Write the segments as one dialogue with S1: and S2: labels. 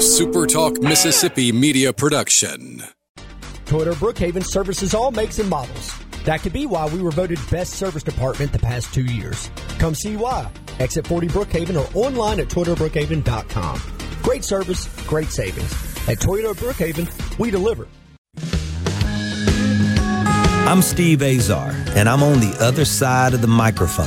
S1: a SuperTalk Mississippi media production.
S2: Toyota Brookhaven services all makes and models. That could be why we were voted best service department the past two years. Come see why. Exit 40 Brookhaven or online at ToyotaBrookhaven.com. Great service, great savings. At Toyota Brookhaven, we deliver.
S3: I'm Steve Azar, and I'm on the other side of the microphone,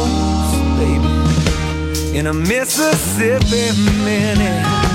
S3: in a Mississippi minute.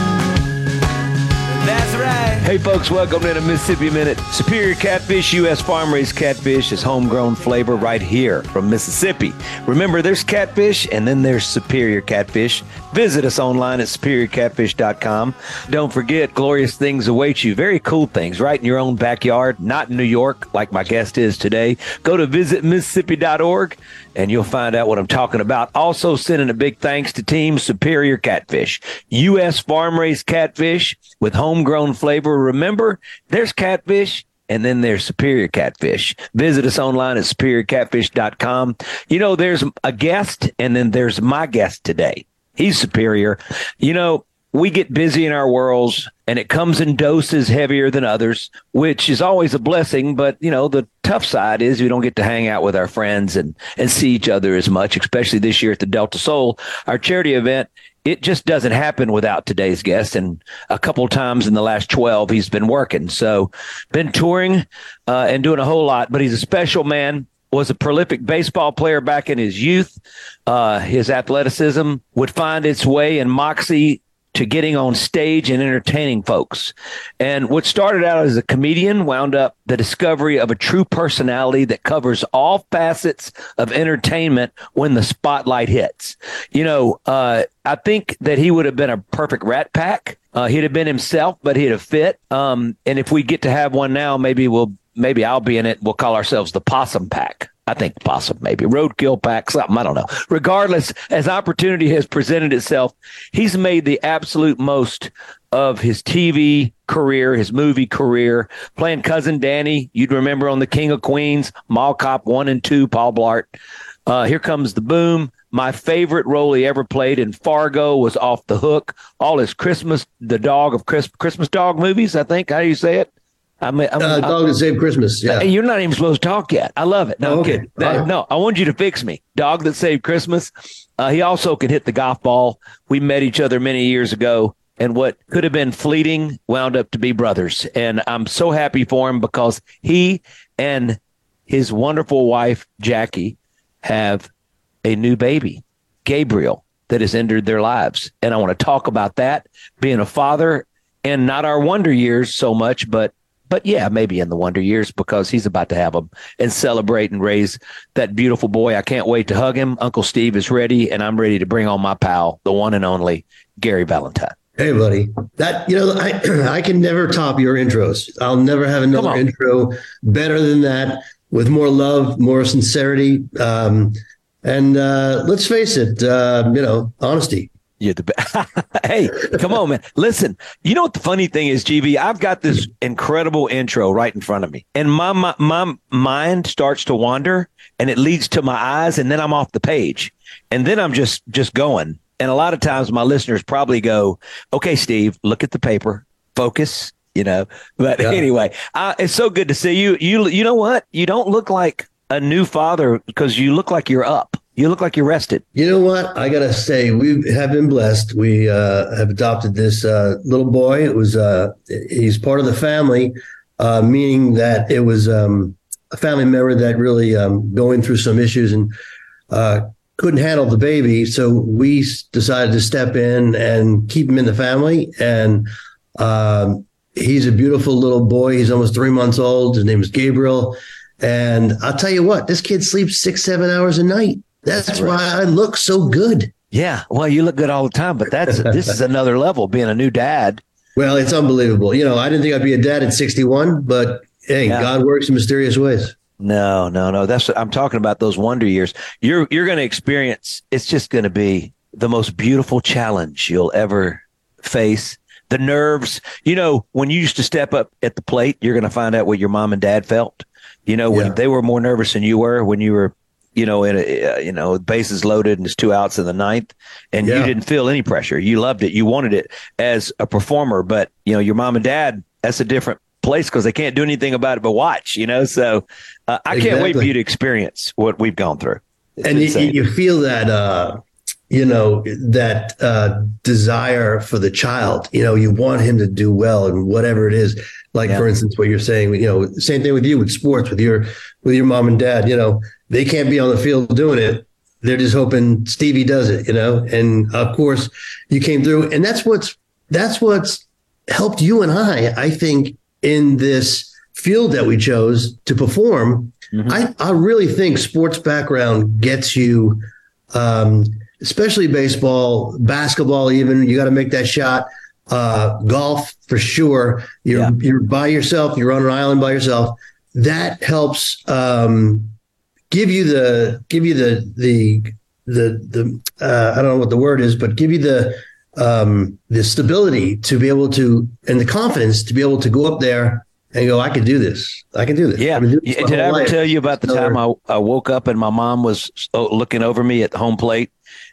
S3: That's right.
S4: Hey, folks, welcome to the Mississippi Minute. Superior Catfish, U.S. farm raised catfish is homegrown flavor right here from Mississippi. Remember, there's catfish and then there's Superior Catfish. Visit us online at superiorcatfish.com. Don't forget, glorious things await you. Very cool things right in your own backyard, not in New York like my guest is today. Go to visitmississippi.org and you'll find out what I'm talking about. Also, sending a big thanks to Team Superior Catfish, U.S. farm raised catfish with homegrown flavor. Remember, there's catfish and then there's superior catfish. Visit us online at superiorcatfish.com. You know, there's a guest and then there's my guest today. He's superior. You know, we get busy in our worlds and it comes in doses heavier than others, which is always a blessing. But, you know, the tough side is we don't get to hang out with our friends and, and see each other as much, especially this year at the Delta Soul, our charity event. It just doesn't happen without today's guest. And a couple times in the last 12, he's been working. So been touring uh, and doing a whole lot, but he's a special man was a prolific baseball player back in his youth. Uh, his athleticism would find its way in moxie to getting on stage and entertaining folks. And what started out as a comedian wound up the discovery of a true personality that covers all facets of entertainment when the spotlight hits. You know, uh, I think that he would have been a perfect rat pack. Uh, he'd have been himself, but he'd have fit. Um, and if we get to have one now, maybe we'll maybe I'll be in it. We'll call ourselves the Possum Pack. I think Possum, maybe Roadkill Pack, something. I don't know. Regardless, as opportunity has presented itself, he's made the absolute most of his TV career, his movie career, playing cousin Danny. You'd remember on The King of Queens, Mall Cop one and two, Paul Blart. Uh, here comes the boom. My favorite role he ever played in Fargo was Off the Hook. All his Christmas, the dog of Chris, Christmas dog movies. I think how do you say it?
S5: I'm, I'm uh, dog that saved Christmas. Yeah,
S4: you're not even supposed to talk yet. I love it. No, oh, okay. That, No, I want you to fix me. Dog that saved Christmas. Uh, he also could hit the golf ball. We met each other many years ago, and what could have been fleeting wound up to be brothers. And I'm so happy for him because he and his wonderful wife Jackie have a new baby, Gabriel, that has entered their lives. And I want to talk about that, being a father and not our wonder years so much, but but yeah, maybe in the wonder years because he's about to have them and celebrate and raise that beautiful boy. I can't wait to hug him. Uncle Steve is ready, and I'm ready to bring on my pal, the one and only Gary Valentine.
S5: Hey, buddy. That you know, I I can never top your intros. I'll never have another intro better than that, with more love, more sincerity, um, and uh, let's face it, uh, you know, honesty.
S4: You're the best. hey, come on, man. Listen, you know what the funny thing is, GV? I've got this incredible intro right in front of me, and my, my my mind starts to wander, and it leads to my eyes, and then I'm off the page, and then I'm just just going. And a lot of times, my listeners probably go, "Okay, Steve, look at the paper, focus." You know, but yeah. anyway, uh, it's so good to see you. You you know what? You don't look like a new father because you look like you're up. You look like you're rested.
S5: You know what? I gotta say, we have been blessed. We uh, have adopted this uh, little boy. It was uh, he's part of the family, uh, meaning that it was um, a family member that really um, going through some issues and uh, couldn't handle the baby, so we decided to step in and keep him in the family. And um, he's a beautiful little boy. He's almost three months old. His name is Gabriel. And I'll tell you what, this kid sleeps six, seven hours a night. That's, that's why I look so good.
S4: Yeah, well, you look good all the time, but that's this is another level. Being a new dad.
S5: Well, it's unbelievable. You know, I didn't think I'd be a dad at 61, but hey, yeah. God works in mysterious ways.
S4: No, no, no. That's what I'm talking about those wonder years. You're you're going to experience. It's just going to be the most beautiful challenge you'll ever face. The nerves, you know, when you used to step up at the plate, you're going to find out what your mom and dad felt. You know, when yeah. they were more nervous than you were when you were, you know, in a, uh, you know, bases loaded and it's two outs in the ninth, and yeah. you didn't feel any pressure. You loved it. You wanted it as a performer, but you know, your mom and dad, that's a different place because they can't do anything about it but watch, you know. So uh, I exactly. can't wait for you to experience what we've gone through.
S5: It's and you, you, feel that, uh, you know, that uh, desire for the child. You know, you want him to do well and whatever it is. Like yeah. for instance, what you're saying. You know, same thing with you with sports with your with your mom and dad. You know, they can't be on the field doing it. They're just hoping Stevie does it. You know, and of course, you came through, and that's what's that's what's helped you and I. I think in this field that we chose to perform, mm-hmm. I, I really think sports background gets you, um, especially baseball, basketball, even. You got to make that shot. Uh, golf for sure. You're yeah. you're by yourself. You're on an island by yourself. That helps um, give you the give you the the the the uh, I don't know what the word is, but give you the um, the stability to be able to and the confidence to be able to go up there and go, I can do this. I can do this.
S4: Yeah.
S5: Do
S4: this Did I ever life. tell you about the time I, I, woke up and my mom was uh, looking over me at the home plate,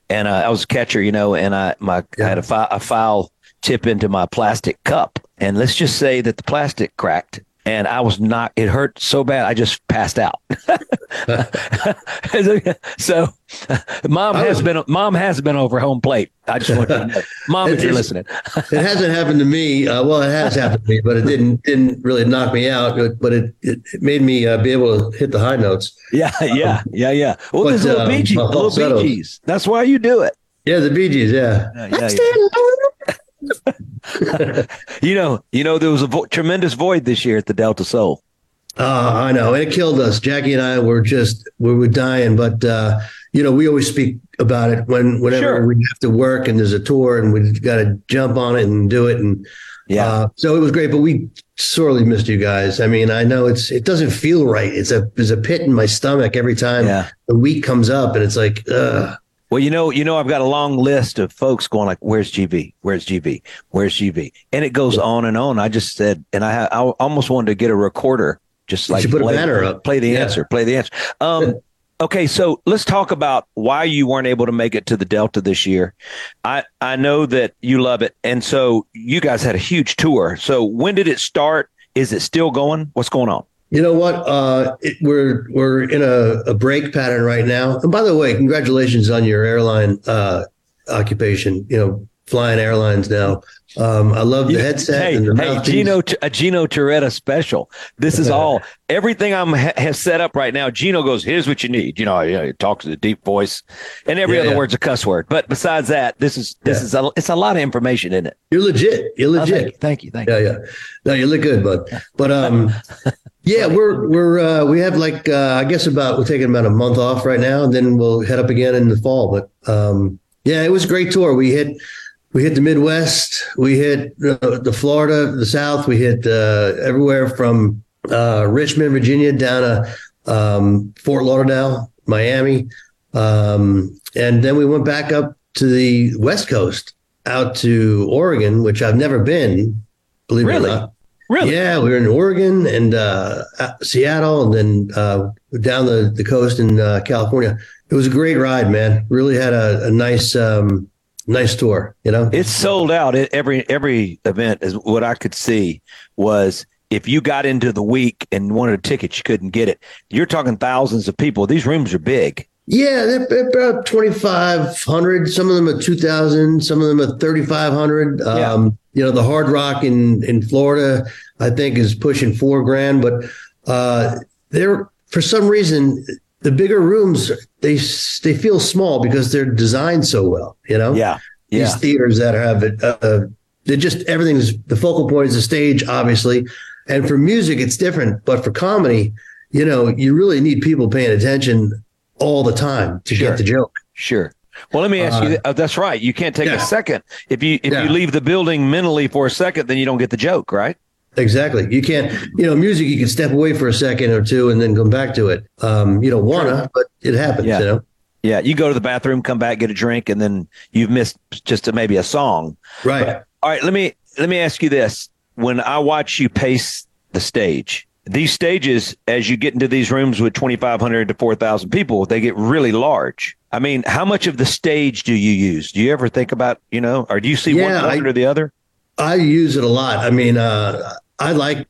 S4: and uh, I was a catcher, you know, and I my yeah. I had a, fi- a foul tip into my plastic cup, and let's just say that the plastic cracked and I was not. It hurt so bad, I just passed out. so, mom has been mom has been over home plate. I just want to know, mom, if you're listening.
S5: it hasn't happened to me. Uh, well, it has happened to me, but it didn't didn't really knock me out. But it it, it made me uh, be able to hit the high notes.
S4: Yeah, yeah, um, yeah, yeah. Well, there's little um, Bee Gees, little Bee Gees. That's why you do it.
S5: Yeah, the Bee Gees. Yeah. yeah, yeah, yeah.
S4: you know, you know, there was a vo- tremendous void this year at the Delta Soul.
S5: Uh, I know, and it killed us. Jackie and I were just we were dying, but uh, you know, we always speak about it when whenever sure. we have to work and there's a tour and we've got to jump on it and do it. And yeah, uh, so it was great, but we sorely missed you guys. I mean, I know it's it doesn't feel right. It's a there's a pit in my stomach every time yeah. the week comes up, and it's like, ugh.
S4: Well, you know, you know, I've got a long list of folks going like, "Where's GV? Where's GV? Where's GV?" And it goes on and on. I just said, and I, I almost wanted to get a recorder, just like
S5: play, up,
S4: play the yeah. answer, play the answer. Um, okay, so let's talk about why you weren't able to make it to the Delta this year. I I know that you love it, and so you guys had a huge tour. So when did it start? Is it still going? What's going on?
S5: You know what? Uh, it, we're we're in a, a, break pattern right now. And by the way, congratulations on your airline uh, occupation. You know, flying airlines now. Um, I love the headset.
S4: Hey,
S5: and the
S4: hey, Gino, a Gino Torretta special. This is all everything I'm ha- have set up right now. Gino goes, "Here's what you need." You know, you know, he talks with a deep voice, and every yeah, other yeah. word's a cuss word. But besides that, this is this yeah. is a, it's a lot of information in it.
S5: You're legit. You're legit.
S4: Oh, thank, you, thank you.
S5: Thank yeah, yeah. No, you look good, bud. But um, Yeah, we're we're uh, we have like uh, I guess about we're taking about a month off right now, and then we'll head up again in the fall. But um, yeah, it was a great tour. We hit we hit the Midwest, we hit uh, the Florida, the South, we hit uh, everywhere from uh, Richmond, Virginia, down to um, Fort Lauderdale, Miami, um, and then we went back up to the West Coast, out to Oregon, which I've never been. Believe really? it or not.
S4: Really?
S5: Yeah, we were in Oregon and uh, Seattle, and then uh, down the, the coast in uh, California. It was a great ride, man. Really had a, a nice um, nice tour. You know,
S4: it's sold out. It, every every event is what I could see was if you got into the week and wanted a ticket, you couldn't get it. You're talking thousands of people. These rooms are big.
S5: Yeah, they're, they're about 2,500. Some of them are 2,000. Some of them are 3,500. Yeah. Um, you know, the Hard Rock in, in Florida, I think, is pushing four grand. But uh, they're, for some reason, the bigger rooms they they feel small because they're designed so well. You know,
S4: yeah,
S5: yeah. These theaters that have it, uh, uh, they're just everything's the focal point is the stage, obviously, and for music it's different. But for comedy, you know, you really need people paying attention all the time to sure. get the joke.
S4: Sure. Well, let me ask uh, you. Uh, that's right. You can't take yeah. a second if you if yeah. you leave the building mentally for a second, then you don't get the joke, right?
S5: Exactly. You can't, you know, music, you can step away for a second or two and then come back to it. Um, you don't want to, but it happens,
S4: yeah.
S5: you know?
S4: Yeah. You go to the bathroom, come back, get a drink, and then you've missed just a, maybe a song.
S5: Right. But,
S4: all right. Let me, let me ask you this. When I watch you pace the stage, these stages, as you get into these rooms with 2,500 to 4,000 people, they get really large. I mean, how much of the stage do you use? Do you ever think about, you know, or do you see yeah, one I, or the other?
S5: I use it a lot. I mean, uh, I like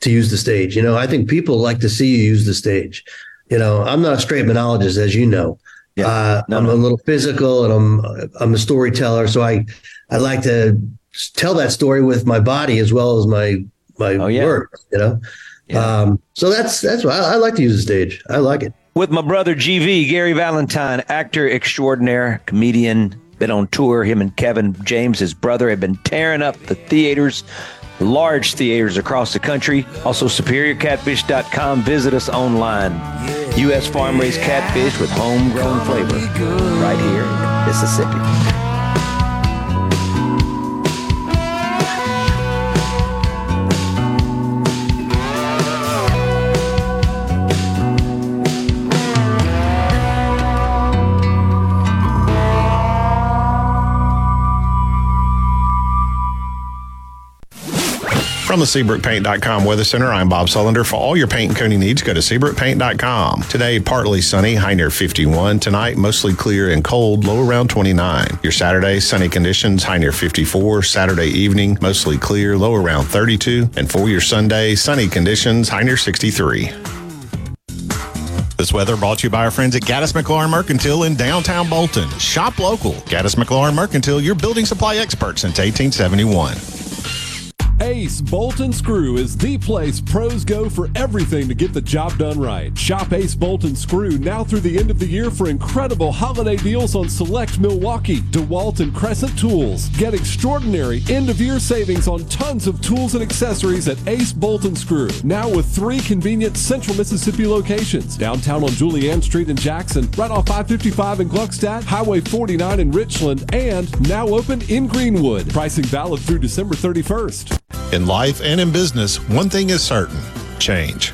S5: to use the stage. You know, I think people like to see you use the stage. You know, I'm not a straight monologist, as you know. Yeah, uh, no, I'm no. a little physical, and I'm I'm a storyteller. So I I like to tell that story with my body as well as my my oh, yeah. words. You know, yeah. um, so that's that's why I, I like to use the stage. I like it.
S4: With my brother GV, Gary Valentine, actor extraordinaire, comedian, been on tour. Him and Kevin James, his brother, have been tearing up the theaters large theaters across the country. Also, superiorcatfish.com. Visit us online. U.S. farm raised catfish with homegrown flavor right here in Mississippi.
S6: From the SeabrookPaint.com Weather Center, I'm Bob Sullender. For all your paint and coating needs, go to SeabrookPaint.com. Today, partly sunny, high near 51. Tonight, mostly clear and cold, low around 29. Your Saturday, sunny conditions, high near 54. Saturday evening, mostly clear, low around 32. And for your Sunday, sunny conditions, high near 63. This weather brought to you by our friends at Gaddis McLaurin Mercantile in downtown Bolton. Shop local. Gaddis McLaurin Mercantile, your building supply expert since 1871.
S7: Ace Bolt and Screw is the place pros go for everything to get the job done right. Shop Ace Bolt and Screw now through the end of the year for incredible holiday deals on select Milwaukee, DeWalt, and Crescent tools. Get extraordinary end of year savings on tons of tools and accessories at Ace Bolt and Screw. Now with three convenient central Mississippi locations downtown on Julienne Street in Jackson, right off 555 in Gluckstadt, Highway 49 in Richland, and now open in Greenwood. Pricing valid through December 31st.
S6: In life and in business, one thing is certain change.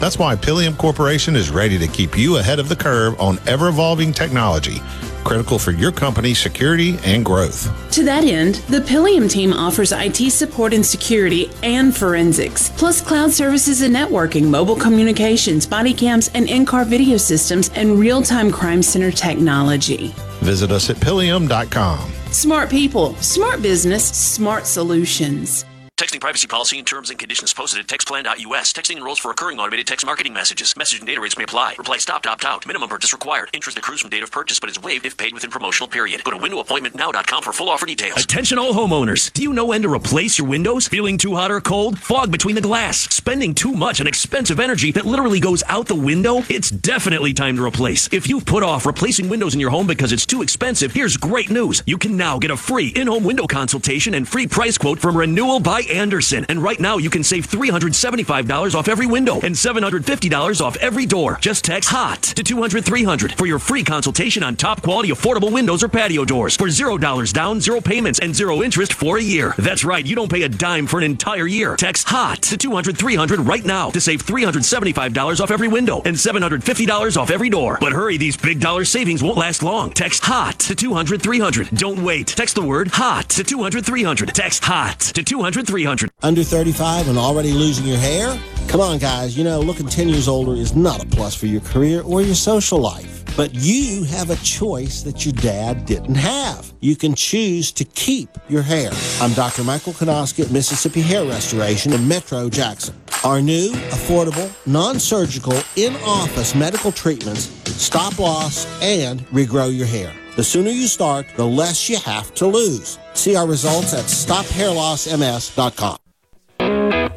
S6: That's why Pileum Corporation is ready to keep you ahead of the curve on ever evolving technology, critical for your company's security and growth.
S8: To that end, the Pileum team offers IT support and security and forensics, plus cloud services and networking, mobile communications, body cams, and in car video systems, and real time crime center technology.
S6: Visit us at Pileum.com.
S8: Smart people, smart business, smart solutions.
S9: Texting privacy policy and terms and conditions posted at textplan.us. Texting enrolls for recurring automated text marketing messages. Message and data rates may apply. Reply stop, opt out. Minimum purchase required. Interest accrues from date of purchase, but is waived if paid within promotional period. Go to windowappointmentnow.com for full offer details.
S10: Attention all homeowners. Do you know when to replace your windows? Feeling too hot or cold? Fog between the glass? Spending too much on expensive energy that literally goes out the window? It's definitely time to replace. If you've put off replacing windows in your home because it's too expensive, here's great news. You can now get a free in-home window consultation and free price quote from Renewal by Andersen. And right now, you can save $375 off every window and $750 off every door. Just text HOT to 200 300 for your free consultation on top quality affordable windows or patio doors for $0 down, zero payments, and zero interest for a year. That's right, you don't pay a dime for an entire year. Text HOT to 200 300 right now to save $375 off every window and $750 off every door. But hurry, these big dollar savings won't last long. Text HOT to 200 300. Don't wait. Text the word HOT to 200 300. Text HOT to 200 300.
S11: Under 35 and already losing your hair? Come on, guys. You know, looking 10 years older is not a plus for your career or your social life. But you have a choice that your dad didn't have. You can choose to keep your hair. I'm Dr. Michael Konoski at Mississippi Hair Restoration in Metro Jackson. Our new, affordable, non-surgical, in-office medical treatments stop loss and regrow your hair. The sooner you start, the less you have to lose. See our results at stophairlossms.com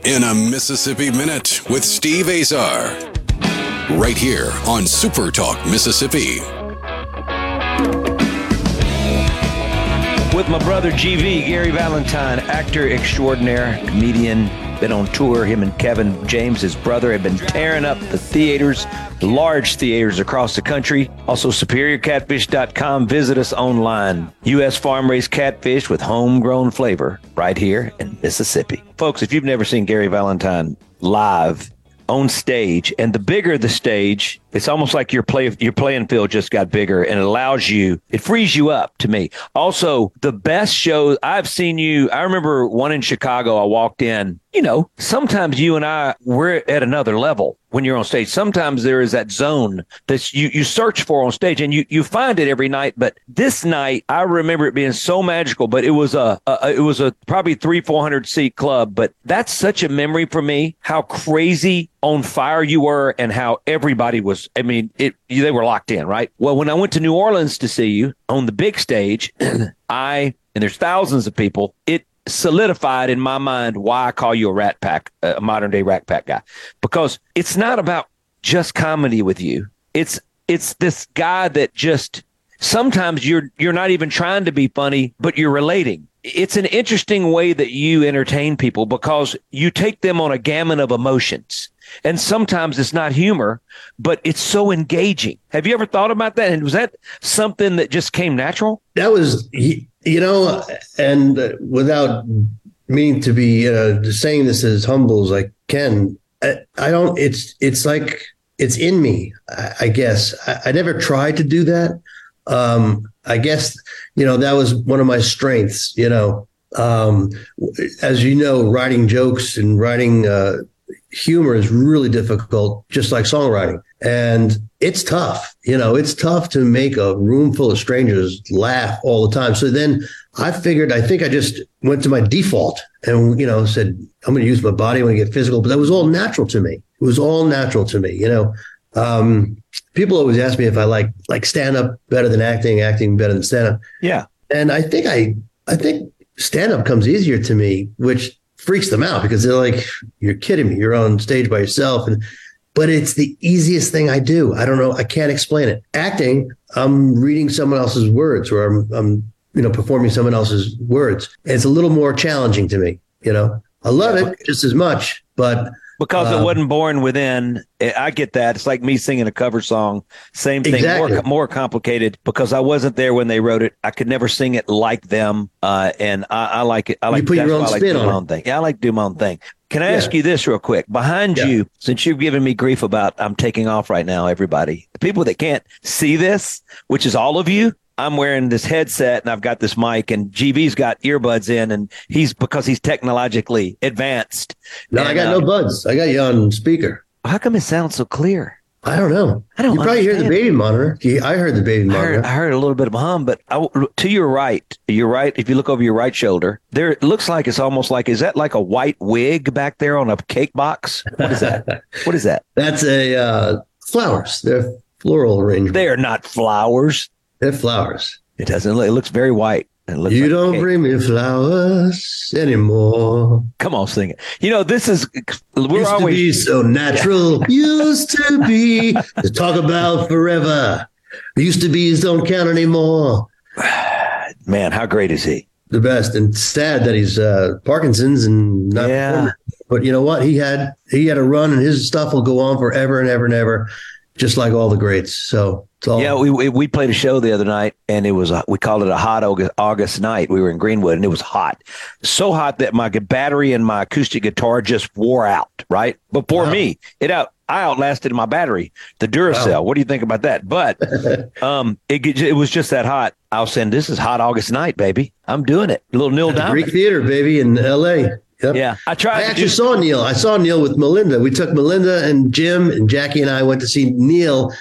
S1: in a Mississippi Minute with Steve Azar. right here on Super Talk Mississippi.
S4: With my brother GV, Gary Valentine, actor extraordinaire, comedian, been on tour. Him and Kevin James, his brother, have been tearing up the theaters, large theaters across the country. Also, superiorcatfish.com. Visit us online. U.S. farm raised catfish with homegrown flavor right here in Mississippi. Folks, if you've never seen Gary Valentine live, on stage and the bigger the stage it's almost like your play your playing field just got bigger and it allows you it frees you up to me. Also the best shows i've seen you i remember one in chicago i walked in you know sometimes you and i we're at another level when you're on stage. Sometimes there is that zone that you you search for on stage and you you find it every night. But this night i remember it being so magical but it was a, a it was a probably three four hundred seat club. But that's such a memory for me how crazy on fire you were and how everybody was i mean it they were locked in right? Well when i went to new orleans to see you on the big stage i and there's thousands of people it solidified in my mind why i call you a rat pack a modern day rat pack guy. Because it's not about just comedy with you. It's it's this guy that just sometimes you're you're not even trying to be funny but you're relating. It's an interesting way that you entertain people because you take them on a gamut of emotions and sometimes it's not humor, but it's so engaging. Have you ever thought about that? And was that something that just came natural?
S5: That was, you know, and without meaning to be uh, saying this as humble as I can, I, I, don't, it's, it's like, it's in me, I, I guess. I, I, never tried to do that. Um, I guess, you know, that was one of my strengths, you know, um, as you know, writing jokes and writing, uh, humor is really difficult, just like songwriting. And it's tough. You know, it's tough to make a room full of strangers laugh all the time. So then I figured, I think I just went to my default and, you know, said, I'm going to use my body. when to get physical. But that was all natural to me. It was all natural to me. You know, um, people always ask me if I like, like stand up better than acting, acting better than stand up.
S4: Yeah.
S5: And I think I, I think stand up comes easier to me, which freaks them out because they're like, "You're kidding me! You're on stage by yourself." And but it's the easiest thing I do. I don't know. I can't explain it. Acting, I'm reading someone else's words, or I'm, I'm you know performing someone else's words. And it's a little more challenging to me. You know, I love it just as much, but
S4: because um, it wasn't born within. I get that. It's like me singing a cover song. Same thing, exactly. more more complicated because I wasn't there when they wrote it. I could never sing it like them, uh, and I, I, like it. I like
S5: you put your own
S4: like
S5: spin on
S4: my own thing. Yeah, I like do my own thing. Can I yeah. ask you this real quick? Behind yeah. you, since you've given me grief about I'm taking off right now, everybody, the people that can't see this, which is all of you, I'm wearing this headset and I've got this mic and GV's got earbuds in and he's because he's technologically advanced.
S5: No,
S4: and,
S5: I got uh, no buds. I got you on speaker.
S4: How come it sounds so clear?
S5: I don't know.
S4: I don't.
S5: You probably hear the baby monitor. I heard the baby monitor.
S4: I heard, I heard, a little bit of a hum, but I, to your right, you're right. If you look over your right shoulder, there it looks like it's almost like is that like a white wig back there on a cake box? What is that? what is that?
S5: That's a uh, flowers. They're floral arrangement.
S4: They are not flowers.
S5: They're flowers.
S4: It doesn't look. It looks very white.
S5: It
S4: looks
S5: you
S4: like
S5: don't bring me flowers anymore.
S4: Come on, sing it. You know this is we're
S5: used
S4: always
S5: to be so natural. used to be to talk about forever. Used to be's don't count anymore.
S4: Man, how great is he?
S5: The best, and sad that he's uh, Parkinson's and not.
S4: Yeah.
S5: Performing. But you know what? He had he had a run, and his stuff will go on forever and ever and ever, just like all the greats. So all-
S4: yeah, we, we, we played a show the other night, and it was a, we called it a hot August, August night. We were in Greenwood, and it was hot, so hot that my battery and my acoustic guitar just wore out. Right before wow. me, it out. I outlasted my battery, the Duracell. Wow. What do you think about that? But um, it it was just that hot. I was saying, this is hot August night, baby. I'm doing it. A little Neil Diamond.
S5: Greek Theater, baby, in L.A.
S4: Yep. Yeah, I tried.
S5: I actually do- saw Neil. I saw Neil with Melinda. We took Melinda and Jim and Jackie and I went to see Neil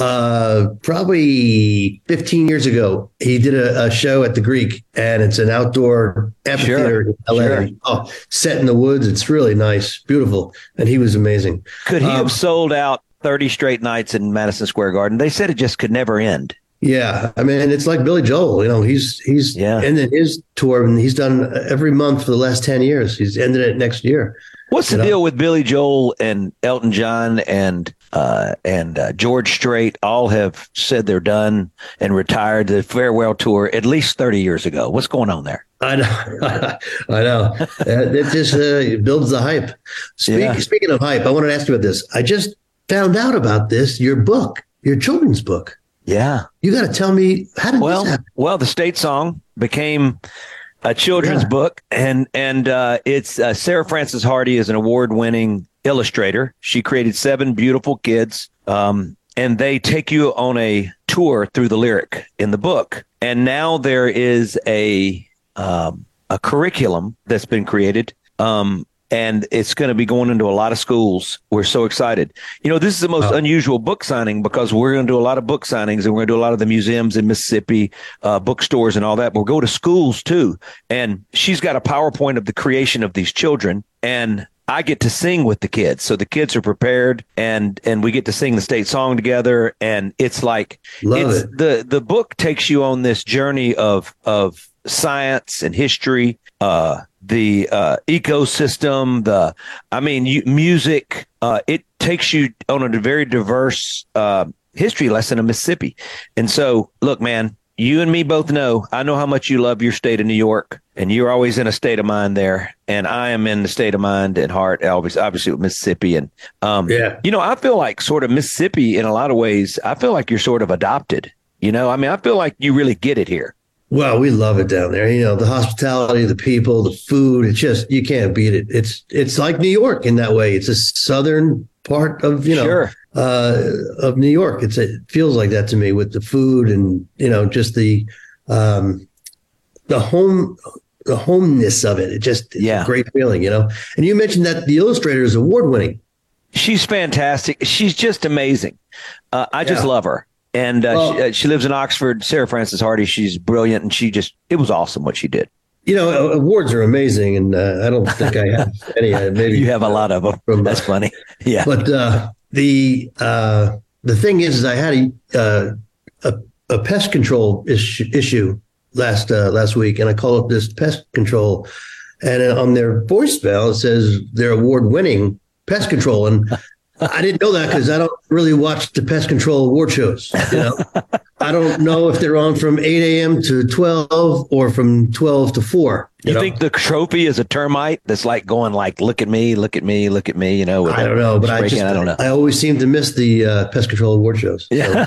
S5: uh, probably 15 years ago, he did a, a, show at the Greek, and it's an outdoor amphitheater sure, in LA. Sure. Oh, set in the woods. It's really nice, beautiful, and he was amazing.
S4: Could he um, have sold out 30 straight nights in Madison Square Garden? They said it just could never end.
S5: Yeah, I mean, it's like Billy Joel. You know, he's he's
S4: yeah.
S5: ended his tour, and he's done every month for the last 10 years. He's ended it next year.
S4: What's the know? deal with Billy Joel and Elton John and uh, and uh, George Strait? All have said they're done and retired the farewell tour at least thirty years ago. What's going on there?
S5: I know, I know. it just uh, builds the hype. Speak, yeah. Speaking of hype, I wanted to ask you about this. I just found out about this. Your book, your children's book.
S4: Yeah,
S5: you got to tell me how did
S4: well,
S5: this happen?
S4: Well, the state song became a children's yeah. book, and and uh, it's uh, Sarah Frances Hardy is an award-winning illustrator. She created seven beautiful kids, um, and they take you on a tour through the lyric in the book. And now there is a um, a curriculum that's been created um, and it's going to be going into a lot of schools. We're so excited. You know, this is the most unusual book signing because we're going to do a lot of book signings and we're going to do a lot of the museums in Mississippi, uh, bookstores and all that. But we'll go to schools too. And she's got a PowerPoint of the creation of these children and I get to sing with the kids. So the kids are prepared and and we get to sing the state song together and it's like
S5: Love
S4: it's
S5: it.
S4: the the book takes you on this journey of of science and history uh the uh, ecosystem, the I mean, you, music. Uh, it takes you on a very diverse uh, history lesson of Mississippi. And so, look, man, you and me both know. I know how much you love your state of New York, and you're always in a state of mind there. And I am in the state of mind and heart, obviously, obviously with Mississippi. And um,
S5: yeah,
S4: you know, I feel like sort of Mississippi in a lot of ways. I feel like you're sort of adopted. You know, I mean, I feel like you really get it here.
S5: Well, we love it down there. You know, the hospitality, the people, the food. It's just you can't beat it. It's it's like New York in that way. It's a southern part of you know
S4: sure.
S5: uh, of New York. It's it feels like that to me with the food and you know just the um, the home the homeness of it. It just
S4: yeah,
S5: great feeling. You know. And you mentioned that the illustrator is award winning.
S4: She's fantastic. She's just amazing. Uh, I just love her and uh, well, she, uh, she, lives in Oxford. Sarah Frances Hardy, she's brilliant, and she just it was awesome what she did.
S5: You know, awards are amazing, and uh, I don't think I have any. Uh, maybe
S4: you have a lot of them. From, That's funny. Yeah,
S5: but uh, the uh, the thing is, is I had a a, a pest control issue, issue last last week, and I called up this pest control, and on their voicemail it says they're award winning pest control, and I didn't know that because I don't really watch the pest control award shows. You know, I don't know if they're on from 8 a.m. to 12 or from 12 to 4.
S4: You, you know? think the trophy is a termite that's like going like, look at me, look at me, look at me, you know?
S5: I don't know, but I just, I don't know. I always seem to miss the uh, pest control award shows.
S4: So. Yeah.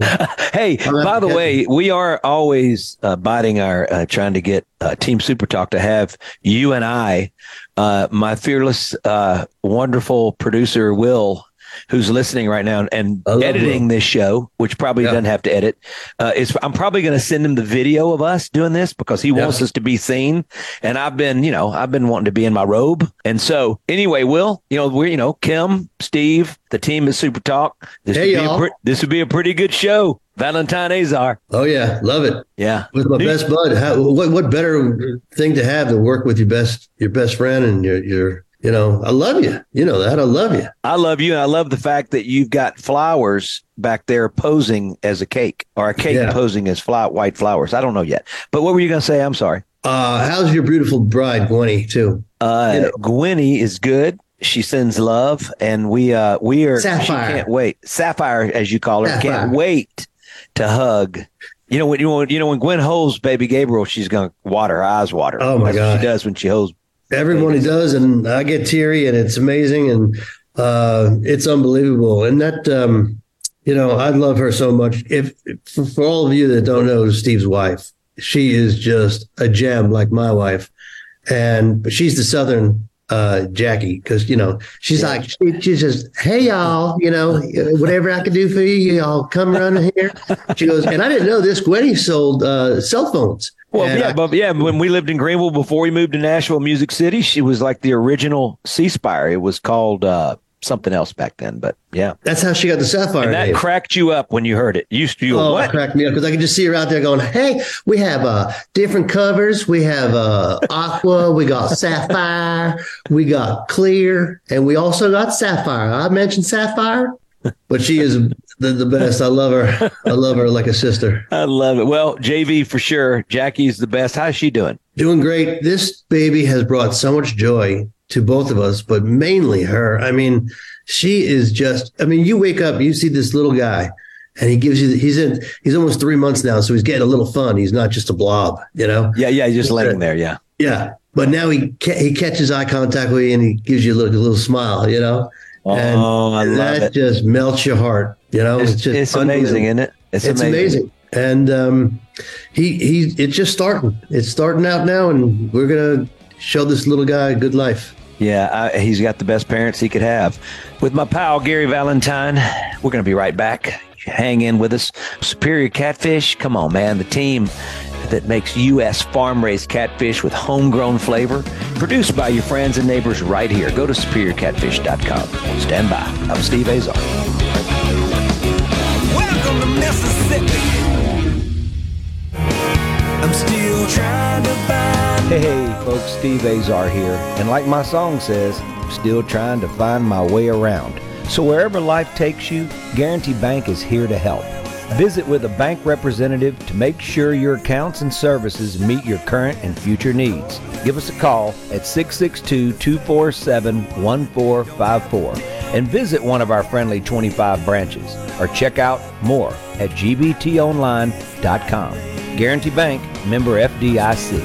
S4: hey, by the way, we are always uh, biting our, uh, trying to get uh, Team Super Talk to have you and I, uh, my fearless, uh, wonderful producer, Will, who's listening right now and editing this show, which probably yeah. doesn't have to edit, uh, is I'm probably going to send him the video of us doing this because he yeah. wants us to be seen. And I've been, you know, I've been wanting to be in my robe. And so anyway, Will, you know, we're, you know, Kim, Steve, the team at Super Talk. This,
S5: hey,
S4: would, be pre- this would be a pretty good show. Valentine Azar.
S5: Oh yeah, love it.
S4: Yeah,
S5: with my New- best bud. How, what what better thing to have than work with your best your best friend and your your you know, I love you. You know that. I love you.
S4: I love you. And I love the fact that you've got flowers back there posing as a cake or a cake yeah. posing as fly, white flowers. I don't know yet. But what were you going to say? I'm sorry.
S5: Uh, how's your beautiful bride, Gwenny, too?
S4: Uh, you know. Gwenny is good. She sends love, and we uh we are
S5: Sapphire.
S4: can't wait. Sapphire, as you call her, Sapphire. can't wait to hug. You know when you know, you know when Gwen holds baby Gabriel, she's gonna water her eyes water.
S5: Oh my god,
S4: she does when she holds
S5: Everybody does, and I get teary, and it's amazing, and uh, it's unbelievable. And that, um, you know, I love her so much. If for, all of you that don't know Steve's wife, she is just a gem, like my wife, and but she's the Southern uh, Jackie because you know she's yeah. like she, she's just hey y'all you know whatever I can do for you y'all come around here. She goes and I didn't know this. Gwenny sold uh, cell phones.
S4: Well,
S5: and
S4: yeah,
S5: I,
S4: but yeah, when we lived in Greenville before we moved to Nashville, Music City, she was like the original C Spire. It was called uh, something else back then, but yeah,
S5: that's how she got the sapphire.
S4: And that
S5: name.
S4: cracked you up when you heard it. You used to, you
S5: oh,
S4: what?
S5: cracked me up because I could just see her out there going, "Hey, we have uh, different covers. We have uh, aqua, we got sapphire, we got clear, and we also got sapphire." I mentioned sapphire, but she is the, the best. I love her. I love her like a sister.
S4: I love it. Well, JV for sure. Jackie's the best. How's she doing?
S5: Doing great. This baby has brought so much joy to both of us, but mainly her. I mean, she is just. I mean, you wake up, you see this little guy, and he gives you. He's in. He's almost three months now, so he's getting a little fun. He's not just a blob, you know.
S4: Yeah, yeah, he's just laying there. Yeah,
S5: yeah. But now he he catches eye contact with you and he gives you a little, a little smile, you know.
S4: Oh,
S5: and
S4: I love
S5: that
S4: it.
S5: just melts your heart, you know.
S4: It's,
S5: just
S4: it's amazing, isn't it?
S5: It's, amazing. And um, he he it's just starting. It's starting out now, and we're gonna show this little guy a good life.
S4: Yeah, I, he's got the best parents he could have. With my pal Gary Valentine, we're going to be right back. Hang in with us. Superior Catfish, come on, man. The team that makes U.S. farm raised catfish with homegrown flavor, produced by your friends and neighbors right here. Go to superiorcatfish.com. Stand by. I'm Steve Azar.
S3: Hey, folks, Steve Azar here. And like my song says, I'm still trying to find my way around. So wherever life takes you, Guarantee Bank is here to help. Visit with a bank representative to make sure your accounts and services meet your current and future needs. Give us a call at 662 247 1454 and visit one of our friendly 25 branches or check out more at gbtonline.com. Guarantee Bank, member FDIC.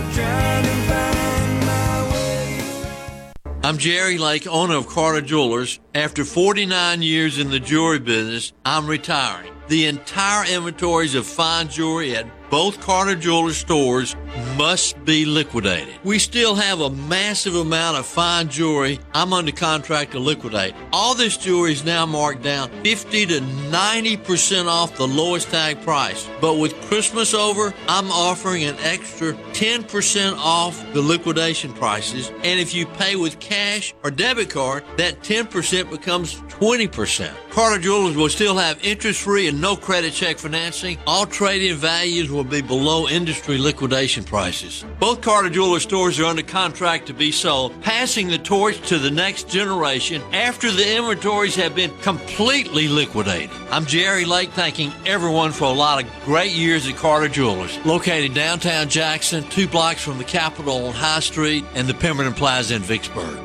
S12: I'm Jerry Lake, owner of Carter Jewelers. After 49 years in the jewelry business, I'm retiring. The entire inventories of fine jewelry at both Carter Jewelers stores must be liquidated. We still have a massive amount of fine jewelry I'm under contract to liquidate. All this jewelry is now marked down 50 to 90% off the lowest tag price. But with Christmas over, I'm offering an extra 10% off the liquidation prices. And if you pay with cash or debit card, that 10% becomes 20%. Carter Jewelers will still have interest free and no credit check financing. All trade-in values will be below industry liquidation prices. Both Carter Jewelers stores are under contract to be sold, passing the torch to the next generation after the inventories have been completely liquidated. I'm Jerry Lake thanking everyone for a lot of great years at Carter Jewelers, located downtown Jackson, two blocks from the Capitol on High Street and the Pemberton Plaza in Vicksburg.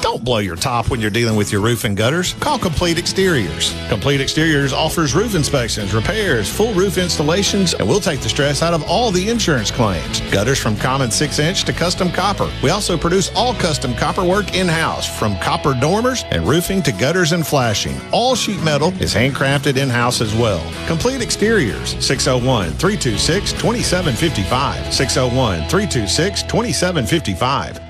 S6: Don't blow your top when you're dealing with your roof and gutters. Call Complete Exteriors. Complete Exteriors offers roof inspections, repairs, full roof installations, and we'll take the stress out of all the insurance claims. Gutters from common 6 inch to custom copper. We also produce all custom copper work in house, from copper dormers and roofing to gutters and flashing. All sheet metal is handcrafted in house as well. Complete Exteriors, 601 326 2755. 601 326 2755.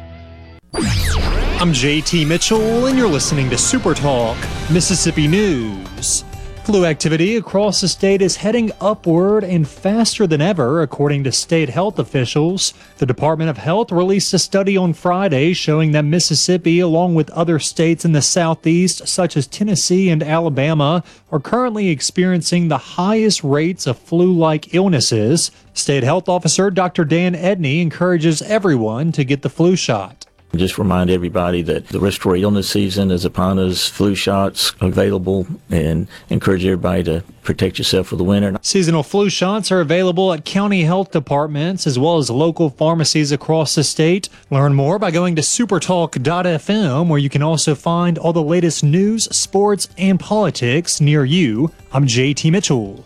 S13: I'm JT Mitchell, and you're listening to Super Talk Mississippi News. Flu activity across the state is heading upward and faster than ever, according to state health officials. The Department of Health released a study on Friday showing that Mississippi, along with other states in the southeast, such as Tennessee and Alabama, are currently experiencing the highest rates of flu like illnesses. State Health Officer Dr. Dan Edney encourages everyone to get the flu shot.
S14: Just remind everybody that the respiratory illness season is upon us, flu shots available, and encourage everybody to protect yourself for the winter.
S13: Seasonal flu shots are available at county health departments as well as local pharmacies across the state. Learn more by going to supertalk.fm, where you can also find all the latest news, sports, and politics near you. I'm JT Mitchell.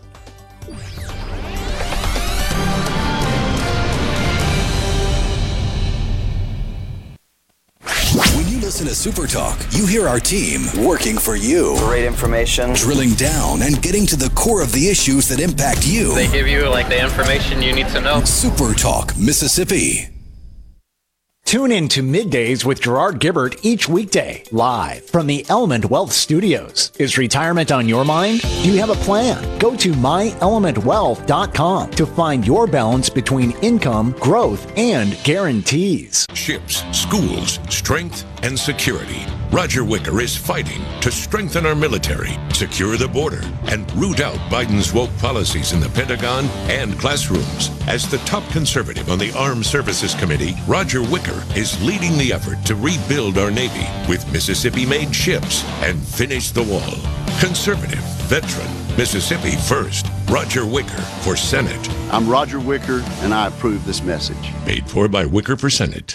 S1: Listen to Super Talk, you hear our team working for you.
S15: Great information.
S1: Drilling down and getting to the core of the issues that impact you.
S15: They give you like the information you need to know.
S1: Super Talk, Mississippi.
S16: Tune in to Middays with Gerard Gibert each weekday, live from the Element Wealth Studios. Is retirement on your mind? Do you have a plan? Go to myelementwealth.com to find your balance between income, growth, and guarantees.
S17: Ships, schools, strength, and security. Roger Wicker is fighting to strengthen our military, secure the border, and root out Biden's woke policies in the Pentagon and classrooms. As the top conservative on the Armed Services Committee, Roger Wicker is leading the effort to rebuild our Navy with Mississippi made ships and finish the wall. Conservative, veteran, Mississippi first. Roger Wicker for Senate.
S18: I'm Roger Wicker, and I approve this message.
S17: Paid for by Wicker for Senate.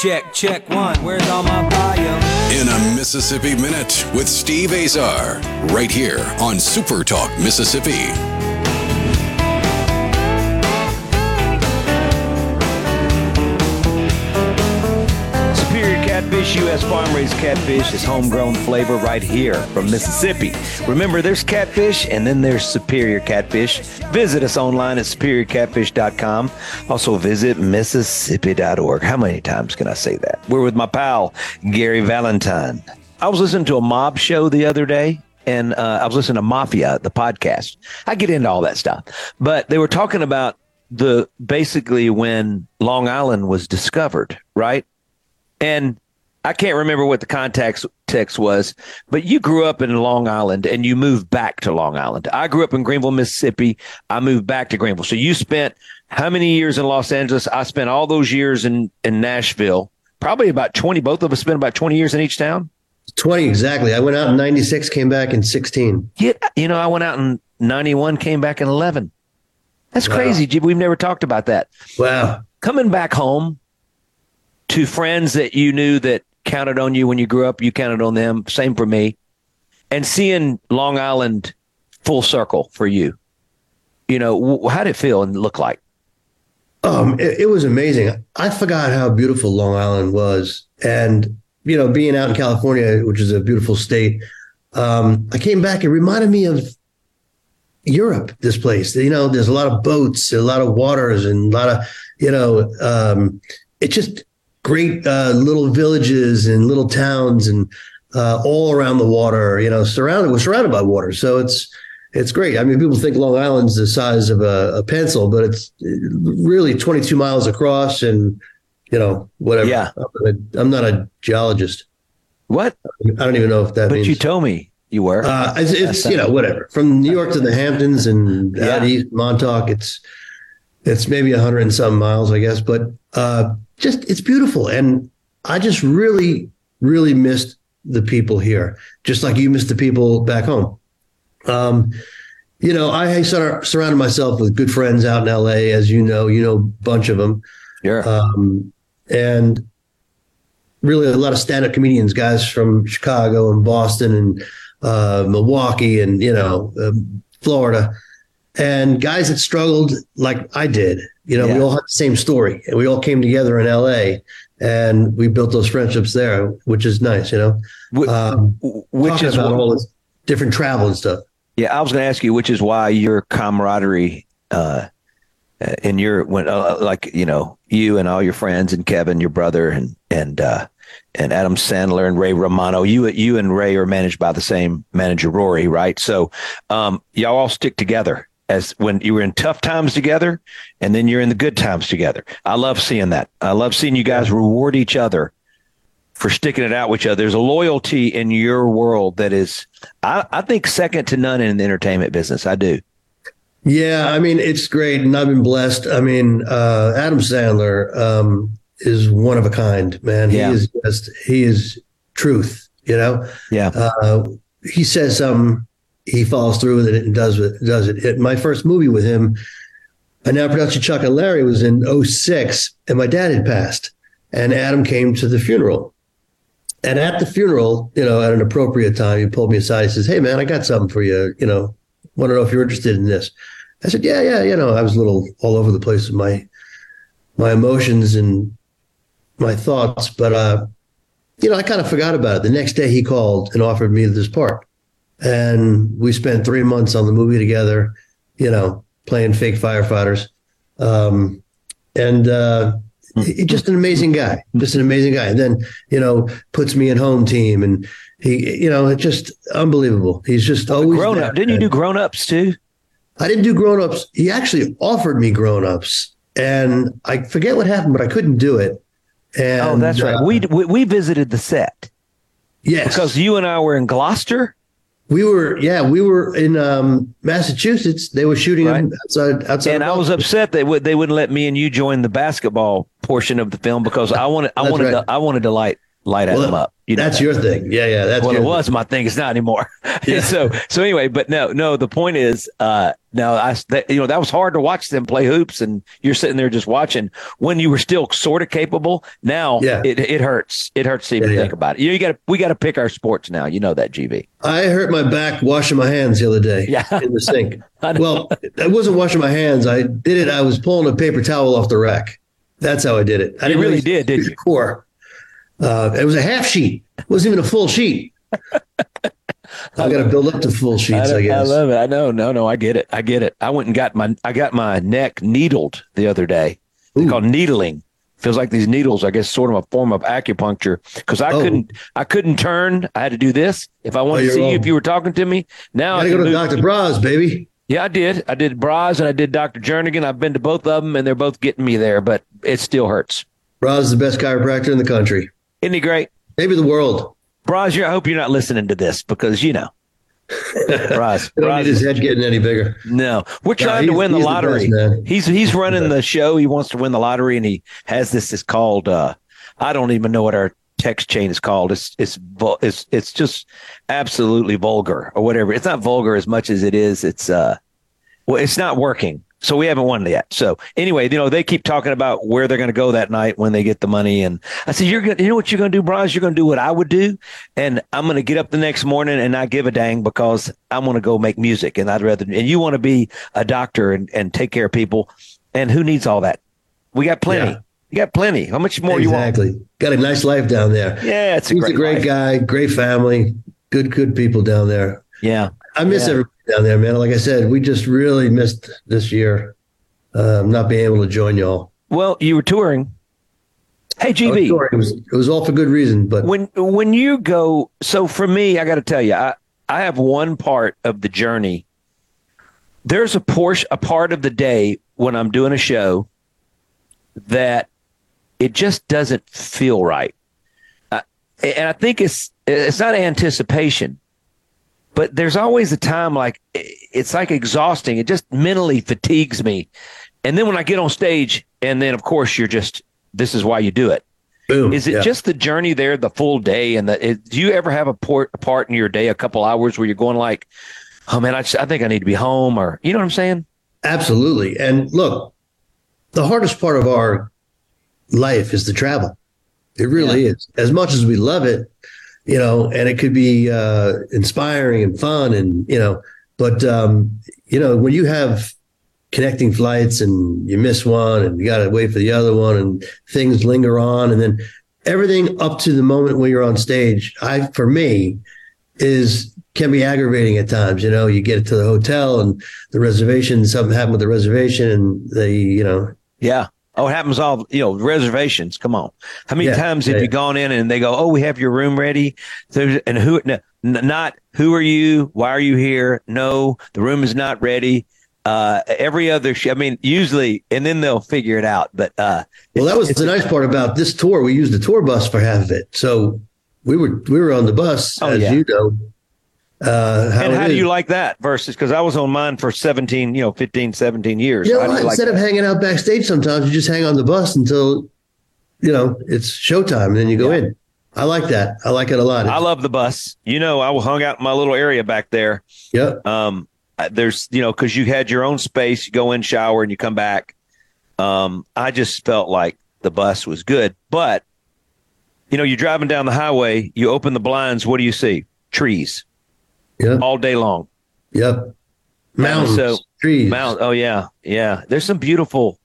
S3: Check, check one. Where's all my bio?
S1: In a Mississippi Minute with Steve Azar, right here on Super Talk, Mississippi.
S4: Catfish, U.S. farm raised catfish is homegrown flavor right here from Mississippi. Remember, there's catfish and then there's Superior Catfish. Visit us online at superiorcatfish.com. Also, visit Mississippi.org. How many times can I say that? We're with my pal, Gary Valentine. I was listening to a mob show the other day and uh, I was listening to Mafia, the podcast. I get into all that stuff, but they were talking about the basically when Long Island was discovered, right? And I can't remember what the context text was, but you grew up in Long Island and you moved back to Long Island. I grew up in Greenville, Mississippi. I moved back to Greenville. So you spent how many years in Los Angeles? I spent all those years in in Nashville. Probably about 20. Both of us spent about 20 years in each town.
S5: 20 exactly. I went out in 96, came back in 16.
S4: Yeah, you know, I went out in 91, came back in 11. That's
S5: Wow.
S4: crazy, Jib. We've never talked about that.
S5: Wow.
S4: Coming back home to friends that you knew that counted on you when you grew up, you counted on them. Same for me. And seeing Long Island full circle for you, you know, how did it feel and look like?
S5: Um, it, it was amazing. I forgot how beautiful Long Island was, and you know, being out in California, which is a beautiful state, um, I came back. It reminded me of Europe. This place, you know, there's a lot of boats, a lot of waters, and a lot of, you know, um, it's just great uh, little villages and little towns, and uh, all around the water. You know, surrounded we're surrounded by water, so it's it's great. I mean, people think Long Island's the size of a, a pencil, but it's really 22 miles across, and you know, whatever.
S4: Yeah.
S5: I'm not a, I'm not a geologist.
S4: What?
S5: I don't even know if that
S4: But
S5: means.
S4: you told me you were.
S5: Uh, it's, it's you know whatever from New York to the Hamptons and out east Montauk. It's it's maybe a hundred and some miles, I guess, but uh, just it's beautiful, and I just really really missed the people here, just like you missed the people back home. Um, you know, I sur- surrounded myself with good friends out in L.A. As you know, you know, a bunch of them.
S4: Sure.
S5: Um, and really a lot of stand-up comedians, guys from Chicago and Boston and uh, Milwaukee and you know um, Florida, and guys that struggled like I did. You know, we all had the same story, and we all came together in L.A. and we built those friendships there, which is nice. You know, um,
S4: which is
S5: about
S4: what-
S5: all this different travel and stuff.
S4: Yeah, I was going to ask you, which is why your camaraderie uh, uh, in your when uh, like you know you and all your friends and Kevin, your brother, and and uh, and Adam Sandler and Ray Romano. You you and Ray are managed by the same manager, Rory, right? So um, y'all all stick together as when you were in tough times together, and then you're in the good times together. I love seeing that. I love seeing you guys reward each other for sticking it out with each other. There's a loyalty in your world that is, I, I think, second to none in the entertainment business. I do.
S5: Yeah, I mean it's great, and I've been blessed. I mean, uh, Adam Sandler um, is one of a kind, man. He
S4: Yeah.
S5: is just he is truth. You know.
S4: Yeah.
S5: Uh, he says something, he follows through with it and does it. Does it. it my first movie with him, I Now Pronounce You Chuck and Larry was in 06, and my dad had passed, and Adam came to the funeral. And at the funeral, you know, at an appropriate time, he pulled me aside. He says, "Hey, man, I got something for you. You know, want to know if you're interested in this." I said, "Yeah, yeah." You know, I was a little all over the place with my my emotions and my thoughts, but uh, you know, I kind of forgot about it. The next day, he called and offered me this part, and we spent three months on the movie together. You know, playing fake firefighters, um, and uh, just an amazing guy, just an amazing guy. And then you know, puts me in home team, and he, you know, it's just unbelievable. He's just always
S4: Grown up. Didn't you do grown ups too?
S5: I didn't do grown ups. He actually offered me grown ups, and I forget what happened, but I couldn't do it. And
S4: oh, that's right.
S5: uh,
S4: we, we we visited the set.
S5: Yes,
S4: because you and I were in Gloucester.
S5: We were, yeah, we were in um, Massachusetts. They were shooting him outside. Outside.
S4: And I was upset they would they wouldn't let me and you join the basketball portion of the film because I wanted I
S5: That's
S4: wanted
S5: right.
S4: to I wanted to light light
S5: Well,
S4: them up. You know
S5: that's
S4: that.
S5: your thing. Yeah, yeah. That's
S4: well, it was my thing. It's not anymore. Yeah. so, so anyway, but no, no. The point is, uh, no, I, that, you know, that was hard to watch them play hoops, and you're sitting there just watching when you were still sort of capable. Now,
S5: Yeah.
S4: it it hurts. It hurts to even
S5: Yeah, yeah.
S4: think about it. You, know, you got to we got to pick our sports now. You know that, GV.
S5: I hurt my back washing my hands the other day Yeah. in the sink. well, I wasn't washing my hands. I did it. I was pulling a paper towel off the rack. That's how I did it. I
S4: You
S5: didn't
S4: really did, didn't
S5: you? Core. Uh, it was a half sheet. It wasn't even a full sheet. I got to build up to full sheets. I,
S4: I,
S5: guess.
S4: I love it. I know. No, no, I get it. I get it. I went and got my I got my neck needled the other day. They call needling. Feels like these needles, I guess, sort of a form of acupuncture. Because I
S5: Oh.
S4: couldn't, I couldn't turn. I had to do this if I wanted
S5: Oh,
S4: to see you. If you were talking to me, now I
S5: to go to Dr. Braz, baby.
S4: Yeah, I did. I did Braz and I did Dr. Jernigan. I've been to both of them, and they're both getting me there, but it still hurts.
S5: Braz is the best chiropractor in the country.
S4: Isn't he great?
S5: Maybe the world.
S4: Braz, I hope you're not listening to this because you know, Braz.
S5: Don't
S4: Braz
S5: need his head getting any bigger.
S4: No, we're
S5: No,
S4: trying to win the
S5: he's the
S4: lottery.
S5: best,
S4: he's he's running the show. He wants to win the lottery, and he has this. It's called. Uh, I don't even know what our text chain is called. It's it's it's it's just absolutely vulgar or whatever. It's not vulgar as much as it is. It's uh, well, it's not working. So we haven't won yet. So anyway, you know, they keep talking about where they're going to go that night when they get the money. And I said, you're going to, you know what you're going to do, Bryce? You're going to do what I would do. And I'm going to get up the next morning and not give a dang because I'm going to go make music. And I'd rather, and you want to be a doctor and, and take care of people. And who needs all that? We got plenty.
S5: Yeah.
S4: You got plenty. How much more you want?
S5: exactly. Got a nice life down there.
S4: Yeah, it's a
S5: He's
S4: great
S5: a great guy, great family, good, good people down there.
S4: Yeah.
S5: I miss
S4: Yeah.
S5: everybody down there, man. Like I said, we just really missed this year, um, not being able to join y'all.
S4: Well, you were touring. Hey, GV.
S5: sorry. It was it was all for good reason, but
S4: when when you go so for me i got to tell you i i have one part of the journey there's a portion a part of the day when i'm doing a show that it just doesn't feel right uh, and i think it's it's not anticipation but there's always a time like it's like exhausting it just mentally fatigues me and then when i get on stage and then of course you're just this is why you do it
S5: Boom.
S4: is it
S5: Yeah.
S4: just the journey there, the full day, and the? It, do you ever have a, port, a part in your day, a couple hours where you're going like, "Oh man, I, just, I think I need to be home," or you know what I'm saying?
S5: Absolutely. And look, the hardest part of our life is the travel. It really is. As much as we love it, you know, and it could be uh, inspiring and fun, and you know, but um, you know, when you have connecting flights and you miss one and you got to wait for the other one and things linger on and then everything up to the moment when you're on stage i for me is can be aggravating at times. You know, you get to the hotel and the reservation, something happened with the reservation, and they, you know,
S4: Yeah. Oh, it happens all, you know, reservations. Come on. How many
S5: Yeah,
S4: times have
S5: yeah.
S4: you gone in and they go, Oh, we have your room ready? There's, and who, n- n- not who are you? Why are you here? No, the room is not ready. Uh, every other, sh- I mean, usually, and then they'll figure it out. But, uh,
S5: Well, that was the nice part about this tour. We used the tour bus for half of it, so we were we were on the bus,
S4: Oh,
S5: as
S4: yeah.
S5: you know. Uh, how
S4: and how do you like that versus, cause I was on mine for 17, you know, 15, 17 years.
S5: You know,
S4: How do you like
S5: instead of
S4: that?
S5: hanging out backstage, sometimes you just hang on the bus until you know it's showtime, and then you go in. I like that. I like it a lot.
S4: I love the bus. You know, I hung out in my little area back there.
S5: Yep.
S4: Um, there's, you know, because you had your own space. You go in, shower, and you come back. Um, I just felt like the bus was good, but you know, you're driving down the highway. You open the blinds. What do you see? Trees.
S5: Yeah.
S4: All day long.
S5: Yep. Mountains, trees,
S4: Mount. Oh yeah, yeah. There's some beautiful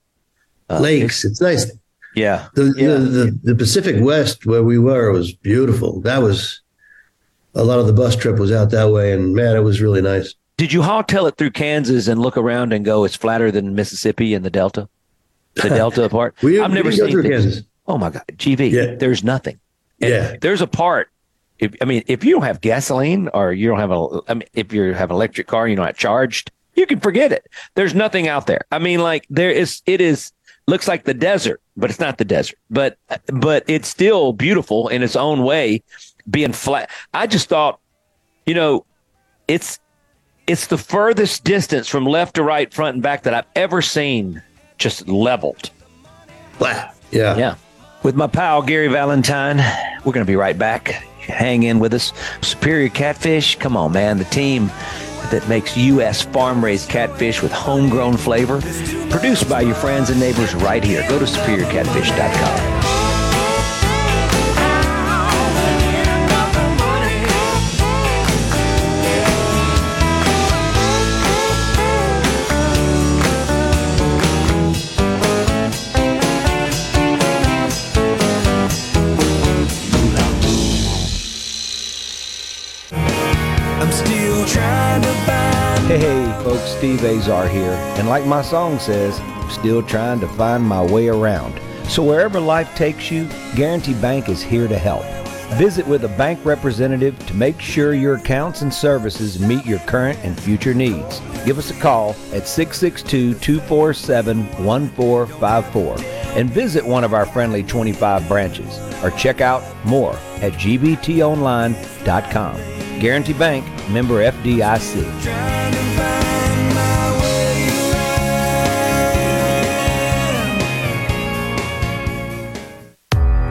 S4: uh,
S5: lakes. It's nice.
S4: Yeah.
S5: The, the, the the Pacific West where we were was beautiful. That was a lot of the bus trip was out that way, and man, it was really nice.
S4: Did you hightail it through Kansas and look around and go, it's flatter than Mississippi and the Delta? The Delta part?
S5: We-
S4: I've
S5: we
S4: never seen
S5: through Kansas.
S4: Oh my God. GV, Yeah. there's nothing. And
S5: Yeah.
S4: There's a part. If, I mean, if you don't have gasoline or you don't have a, I mean, if you have an electric car, you're not charged, you can forget it. There's nothing out there. I mean, like there is, it is, looks like the desert, but it's not the desert, but, but it's still beautiful in its own way, being flat. I just thought, you know, it's, it's the furthest distance from left to right, front and back that I've ever seen just leveled.
S5: Yeah.
S4: Yeah. With my pal Gary Valentine, we're going to be right back. Hang in with us. Superior Catfish, come on, man. The team that makes U.S. farm raised catfish with homegrown flavor. Produced by your friends and neighbors right here. Go to superiorcatfish.com.
S3: folks, Steve Azar here. And like my song says, I'm still trying to find my way around. So wherever life takes you, Guarantee Bank is here to help. Visit with a bank representative to make sure your accounts and services meet your current and future needs. Give us a call at 662 247 1454 and visit one of our friendly 25 branches or check out more at gbtonline.com. Guarantee Bank, member FDIC.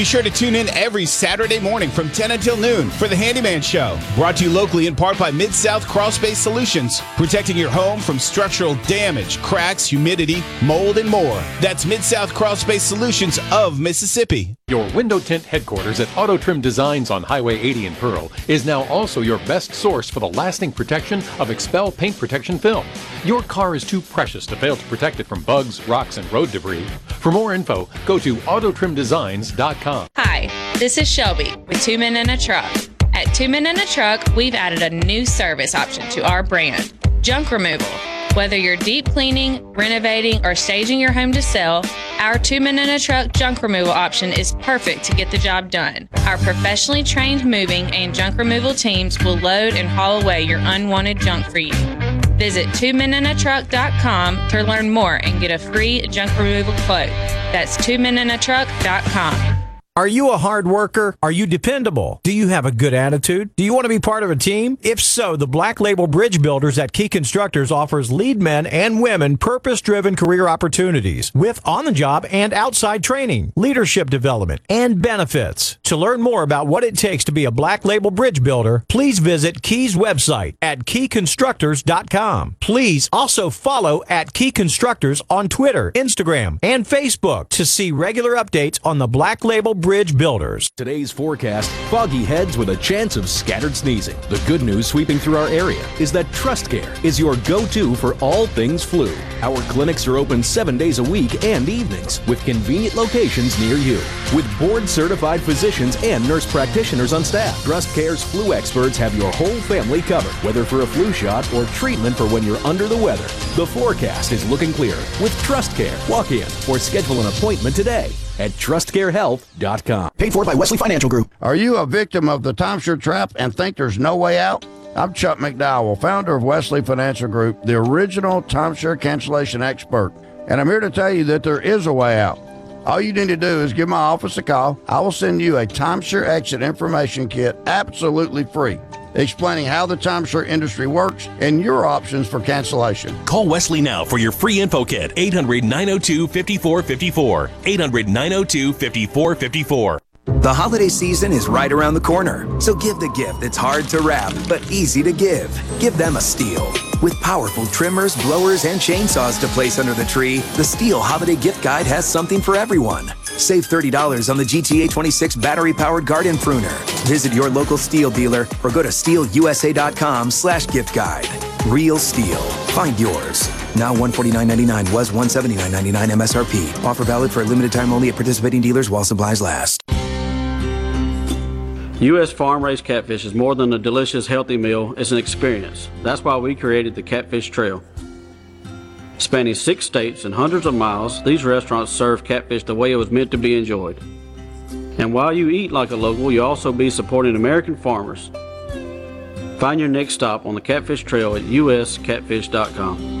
S19: Be sure to tune in every Saturday morning from 10 until noon for the Handyman Show. Brought to you locally in part by Mid South Crawl Space Solutions, protecting your home from structural damage, cracks, humidity, mold, and more. That's Mid South Crawl Space Solutions of Mississippi.
S20: Your window tint headquarters at Auto Trim Designs on Highway 80 in Pearl is now also your best source for the lasting protection of XPEL paint protection film. Your car is too precious to fail to protect it from bugs, rocks, and road debris. For more info, go to autotrimdesigns.com.
S21: Hi, this is Shelby with Two Men in a Truck. At Two Men in a Truck, we've added a new service option to our brand junk removal. Whether you're deep cleaning, renovating, or staging your home to sell, our Two Men in a Truck junk removal option is perfect to get the job done. Our professionally trained moving and junk removal teams will load and haul away your unwanted junk for you. Visit twomeninatruck.com to learn more and get a free junk removal quote. That's twomeninatruck.com.
S22: Are you a hard worker? Are you dependable? Do you have a good attitude? Do you want to be part of a team? If so, the Black Label Bridge Builders at Key Constructors offers lead men and women purpose driven career opportunities with on the job and outside training, leadership development, and benefits. To learn more about what it takes to be a Black Label Bridge Builder, please visit Key's website at keyconstructors.com. Please also follow at Key Constructors on Twitter, Instagram, and Facebook to see regular updates on the Black Label Bridge Builders.
S23: Today's forecast foggy heads with a chance of scattered sneezing. The good news sweeping through our area is that TrustCare is your go to for all things flu. Our clinics are open seven days a week and evenings with convenient locations near you. With board certified physicians and nurse practitioners on staff, Trust Care's flu experts have your whole family covered, whether for a flu shot or treatment for when you're under the weather. The forecast is looking clear with Trust Care. Walk in or schedule an appointment today at trustcarehealth.com.
S24: Paid for by Wesley Financial Group.
S25: Are you a victim of the timeshare trap and think there's no way out? I'm Chuck McDowell, founder of Wesley Financial Group, the original timeshare cancellation expert. And I'm here to tell you that there is a way out. All you need to do is give my office a call. I will send you a timeshare exit information kit absolutely free explaining how the timeshare industry works and your options for cancellation.
S10: Call Wesley now for your free info kit 800 902 5454. 800 902 5454.
S26: The holiday season is right around the corner, so give the gift that's hard to wrap but easy to give. Give them a Stihl. With powerful trimmers, blowers, and chainsaws to place under the tree, the Stihl Holiday Gift Guide has something for everyone. Save $30 on the GTA 26 battery powered garden pruner. Visit your local Stihl dealer or go to stihlusa.com slash gift guide. Real Stihl. Find yours. Now $149.99 was $179.99 MSRP. Offer valid for a limited time only at participating dealers while supplies last.
S27: U.S. farm raised catfish is more than a delicious, healthy meal, it's an experience. That's why we created the Catfish Trail. Spanning six states and hundreds of miles, these restaurants serve catfish the way it was meant to be enjoyed. And while you eat like a local, you'll also be supporting American farmers. Find your next stop on the Catfish Trail at uscatfish.com.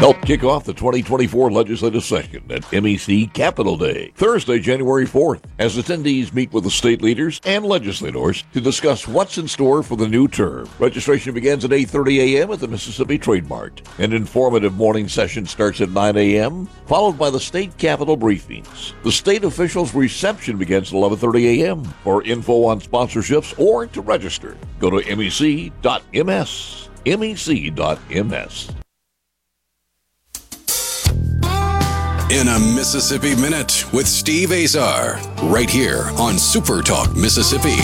S28: Help kick off the 2024 legislative session at MEC Capitol Day, Thursday, January 4th, as attendees meet with the state leaders and legislators to discuss what's in store for the new term. Registration begins at 8:30 a.m. at the Mississippi Trade Mart. An informative morning session starts at 9 a.m., followed by the state capitol briefings. The state officials' reception begins at 11:30 a.m. For info on sponsorships or to register, go to mec.ms. mec.ms.
S1: In a Mississippi Minute with Steve Azar, right here on Super Talk Mississippi.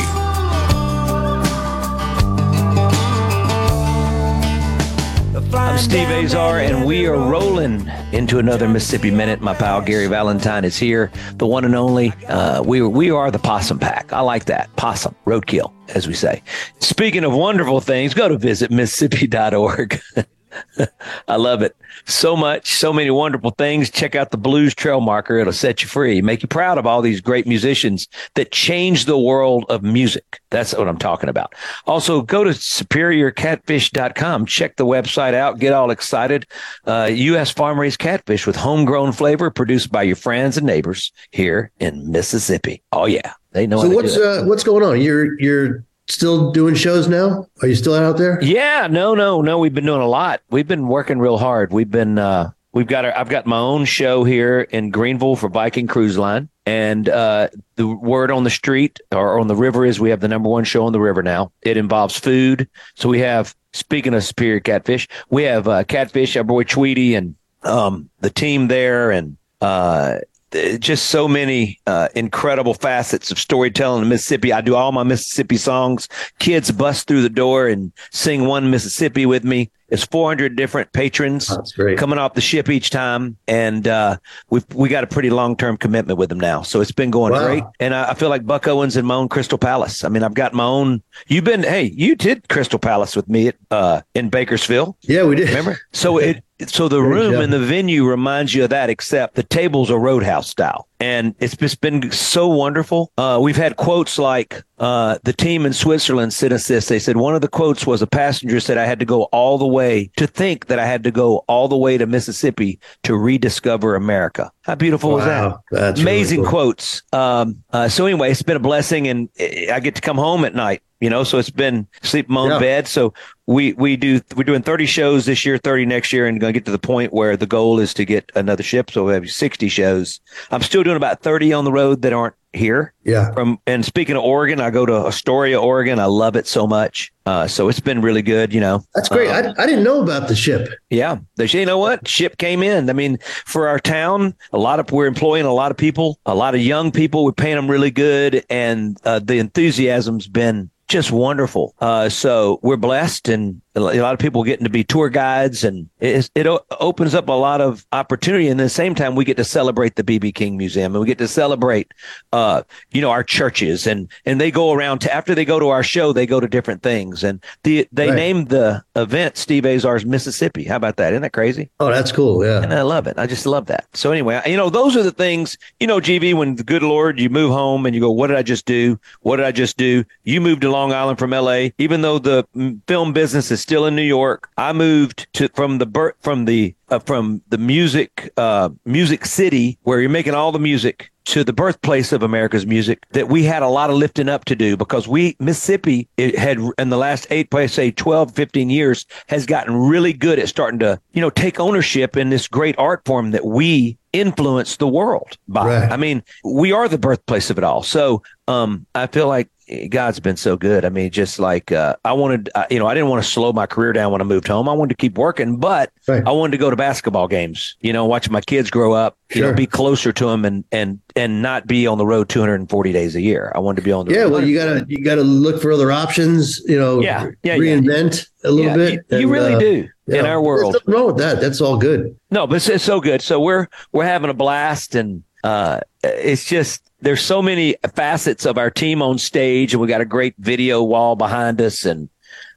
S4: I'm Steve Azar, and we are rolling into another Mississippi Minute. My pal Gary Valentine is here, the one and only. Uh, we we are the Possum Pack. I like that possum roadkill, as we say. Speaking of wonderful things, go to visit Mississippi.org. I love it so much, so many wonderful things. Check out the Blues Trail Marker. It'll set you free, make you proud of all these great musicians that change the world of music. That's what I'm talking about. Also, go to superiorcatfish.com. Check the website out. Get all excited. Uh, U.S. farm raised catfish with homegrown flavor produced by your friends and neighbors here in Mississippi. Oh, yeah. They know.
S5: So what's uh, what's going on? You're you're still doing shows now? Are you still out there?
S4: Yeah, no, no, no. We've been doing a lot. We've been working real hard. We've been uh we've got our, I've got my own show here in Greenville for Viking Cruise Line. And uh the word on the street or on the river is we have the number one show on the river now. It involves food. So we have speaking of superior catfish, we have uh catfish, our boy Tweety and um the team there and uh just so many uh, incredible facets of storytelling in Mississippi. I do all my Mississippi songs. Kids bust through the door and sing one Mississippi with me. It's 400 different patrons coming off the ship each time, and uh, we we got a pretty long term commitment with them now. So it's been going wow. great, and I, I, feel like Buck Owens and my own Crystal Palace. I mean, I've got my own. You've been hey, you did Crystal Palace with me at, uh, in Bakersfield.
S5: Yeah, we did.
S4: Remember? So it so the room and the venue reminds you of that, except the tables are roadhouse style. And it's just been so wonderful. Uh, we've had quotes like uh, the team in Switzerland sent us this. They said one of the quotes was a passenger said, I had to go all the way to think that I had to go all the way to Mississippi to rediscover America. How beautiful
S5: Wow,
S4: was that?
S5: that's
S4: Amazing
S5: really cool.
S4: quotes. Um, uh, so anyway, it's been a blessing and I get to come home at night, you know, so it's been sleep in my own
S5: Yeah.
S4: bed. So we, we do, we're doing 30 shows this year, 30 next year, and going to get to the point where the goal is to get another ship. So we have 60 shows. I'm still doing about 30 on the road that aren't here.
S5: Yeah.
S4: From and speaking of Oregon, I go to Astoria, Oregon. I love it so much. Uh, so it's been really good, you know.
S5: That's great.
S4: Um,
S5: I, I didn't know about the ship.
S4: yeah, they you know what? Ship came in. I mean, for our town, a lot of we're employing a lot of people, a lot of young people. We're paying them really good, and uh, the enthusiasm's been just wonderful. Uh, so we're blessed, and a lot of people getting to be tour guides, and it, it opens up a lot of opportunity. And at the same time, we get to celebrate the BB King Museum, and we get to celebrate, uh, you know, our churches, and and they go around to after they go to our show, they go to different things, and the they
S5: Right.
S4: named the event Steve Azar's Mississippi. How about that? Isn't that crazy?
S5: Oh, that's cool. Yeah.
S4: And I love it. I just love that. So anyway, you know, those are the things, you know, GV, when the good Lord, you move home and you go, what did I just do? What did I just do? You moved to Long Island from LA, even though the mm, film business is still in New York. I moved to, from the from the, uh, from the music, uh, music city where you're making all the music to the birthplace of America's music that we had a lot of lifting up to do because we, Mississippi, it had in the last eight, say 12, 15 years has gotten really good at starting to, you know, take ownership in this great art form that we influence the world by.
S5: Right.
S4: I mean, we are the birthplace of it all. So, um, I feel like God's been so good. I mean, just like, uh, I wanted, uh, you know, I didn't want to slow my career down when I moved home. I wanted to keep working, but
S5: Right.
S4: I wanted to go to basketball games, you know, watch my kids grow up, you know, be closer to them and, and, and not be on the road 240 days a year. I wanted to be on the
S5: Yeah,
S4: road.
S5: well, you gotta you gotta look for other options. You know,
S4: Yeah, yeah, yeah.
S5: reinvent a little
S4: Yeah,
S5: bit.
S4: you- you really do in our world.
S5: There's nothing wrong with that. That's all good.
S4: No, but it's, it's so good. So we're we're having a blast, and uh, it's just there's so many facets of our team on stage, and we got a great video wall behind us, and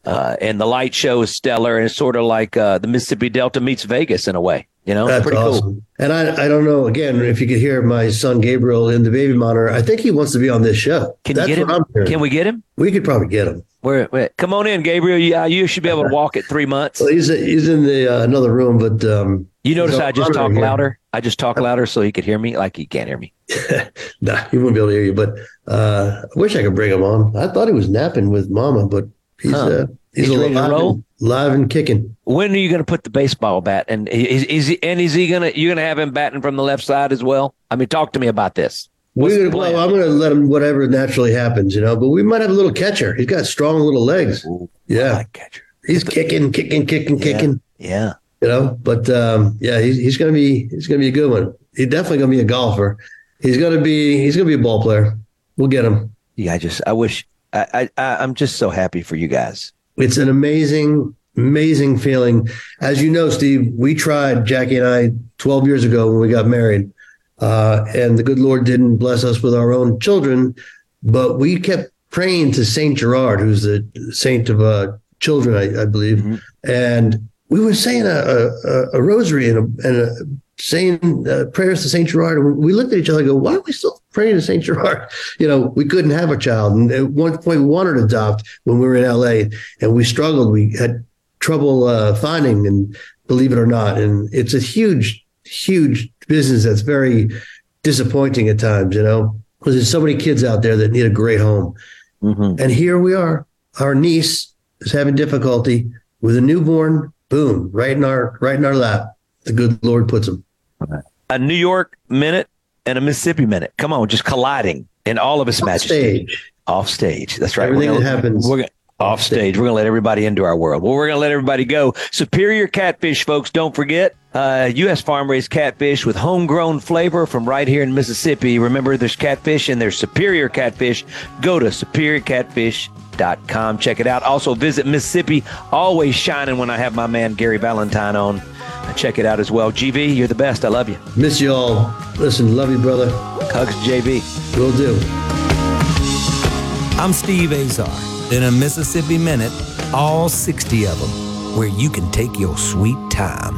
S4: uh, and the light show is stellar, and it's sort of like uh, the Mississippi Delta meets Vegas in a way. You know,
S5: That's
S4: pretty
S5: awesome.
S4: cool.
S5: And I, I don't know. Again, if you could hear my son Gabriel in the baby monitor, I think he wants to be on this show.
S4: Can
S5: That's
S4: you get him? Can we get him?
S5: We could probably get him.
S4: Where, where? Come on in, Gabriel. Yeah, you should be able to walk at three months.
S5: Well, he's he's in the uh, another room, but um,
S4: You notice
S5: he's
S4: I just talk
S5: here.
S4: louder. I just talk louder so he could hear me, like he can't hear me.
S5: Nah, he wouldn't be able to hear you. But uh, I wish I could bring him on. I thought he was napping with Mama, but he's
S4: Huh.
S5: uh, he's,
S4: He's
S5: alive, and, live and kicking.
S4: When are you going to put the baseball bat? And is, is he, and is he going to you going to have him batting from the left side as well? I mean, talk to me about this. What's
S5: We,
S4: the plan?
S5: well, I'm going to let him whatever naturally happens, you know. But we might have a little catcher. He's got strong little legs. yeah,
S4: catcher.
S5: He's kicking, kicking, kicking, kicking.
S4: Yeah.
S5: You know, but um, yeah, he's he's going to be he's to be a good one. He's definitely going to be a golfer. He's going to be he's to be a ball player. We'll get him.
S4: Yeah, I just I wish I, I I'm just so happy for you guys.
S5: It's an amazing, amazing feeling. As you know, Steve, we tried Jackie and I 12 years ago when we got married, uh, and the good Lord didn't bless us with our own children, but we kept praying to Saint Gerard, who's the saint of uh, children, I, I believe, and we were saying a, a, a rosary and a, and a saying uh, prayers to Saint Gerard. And we looked at each other and go, why are we still praying to Saint Gerard? You know, we couldn't have a child. And at one point we wanted to adopt when we were in LA and we struggled. We had trouble uh, finding and believe it or not. And it's a huge, huge business that's very disappointing at times, you know, because there's so many kids out there that need a great home. And here we are. Our niece is having difficulty with a newborn. Boom, right in our right in our lap. The good Lord puts them.
S4: A New York minute and a Mississippi minute. Come on, just colliding in all of its majesty.
S5: stage.
S4: Off stage. That's right.
S5: Everything
S4: We're
S5: that
S4: gonna-
S5: happens
S4: We're off stage. We're going to let everybody into our world. Well, we're going to let everybody go. Superior catfish, folks. Don't forget, uh, U.S. farm raised catfish with homegrown flavor from right here in Mississippi. Remember, there's catfish and there's superior catfish. Go to superiorcatfish.com. Check it out. Also, visit Mississippi. Always shining when I have my man Gary Valentine on. Check it out as well. GV, you're the best. I love you.
S5: Miss you all. Listen, love you, brother.
S4: Hugs, GV.
S5: Will do.
S3: I'm Steve Azar in a Mississippi Minute, all 60 of them, where you can take your sweet time.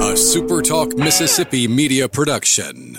S1: A SuperTalk Mississippi Media Production.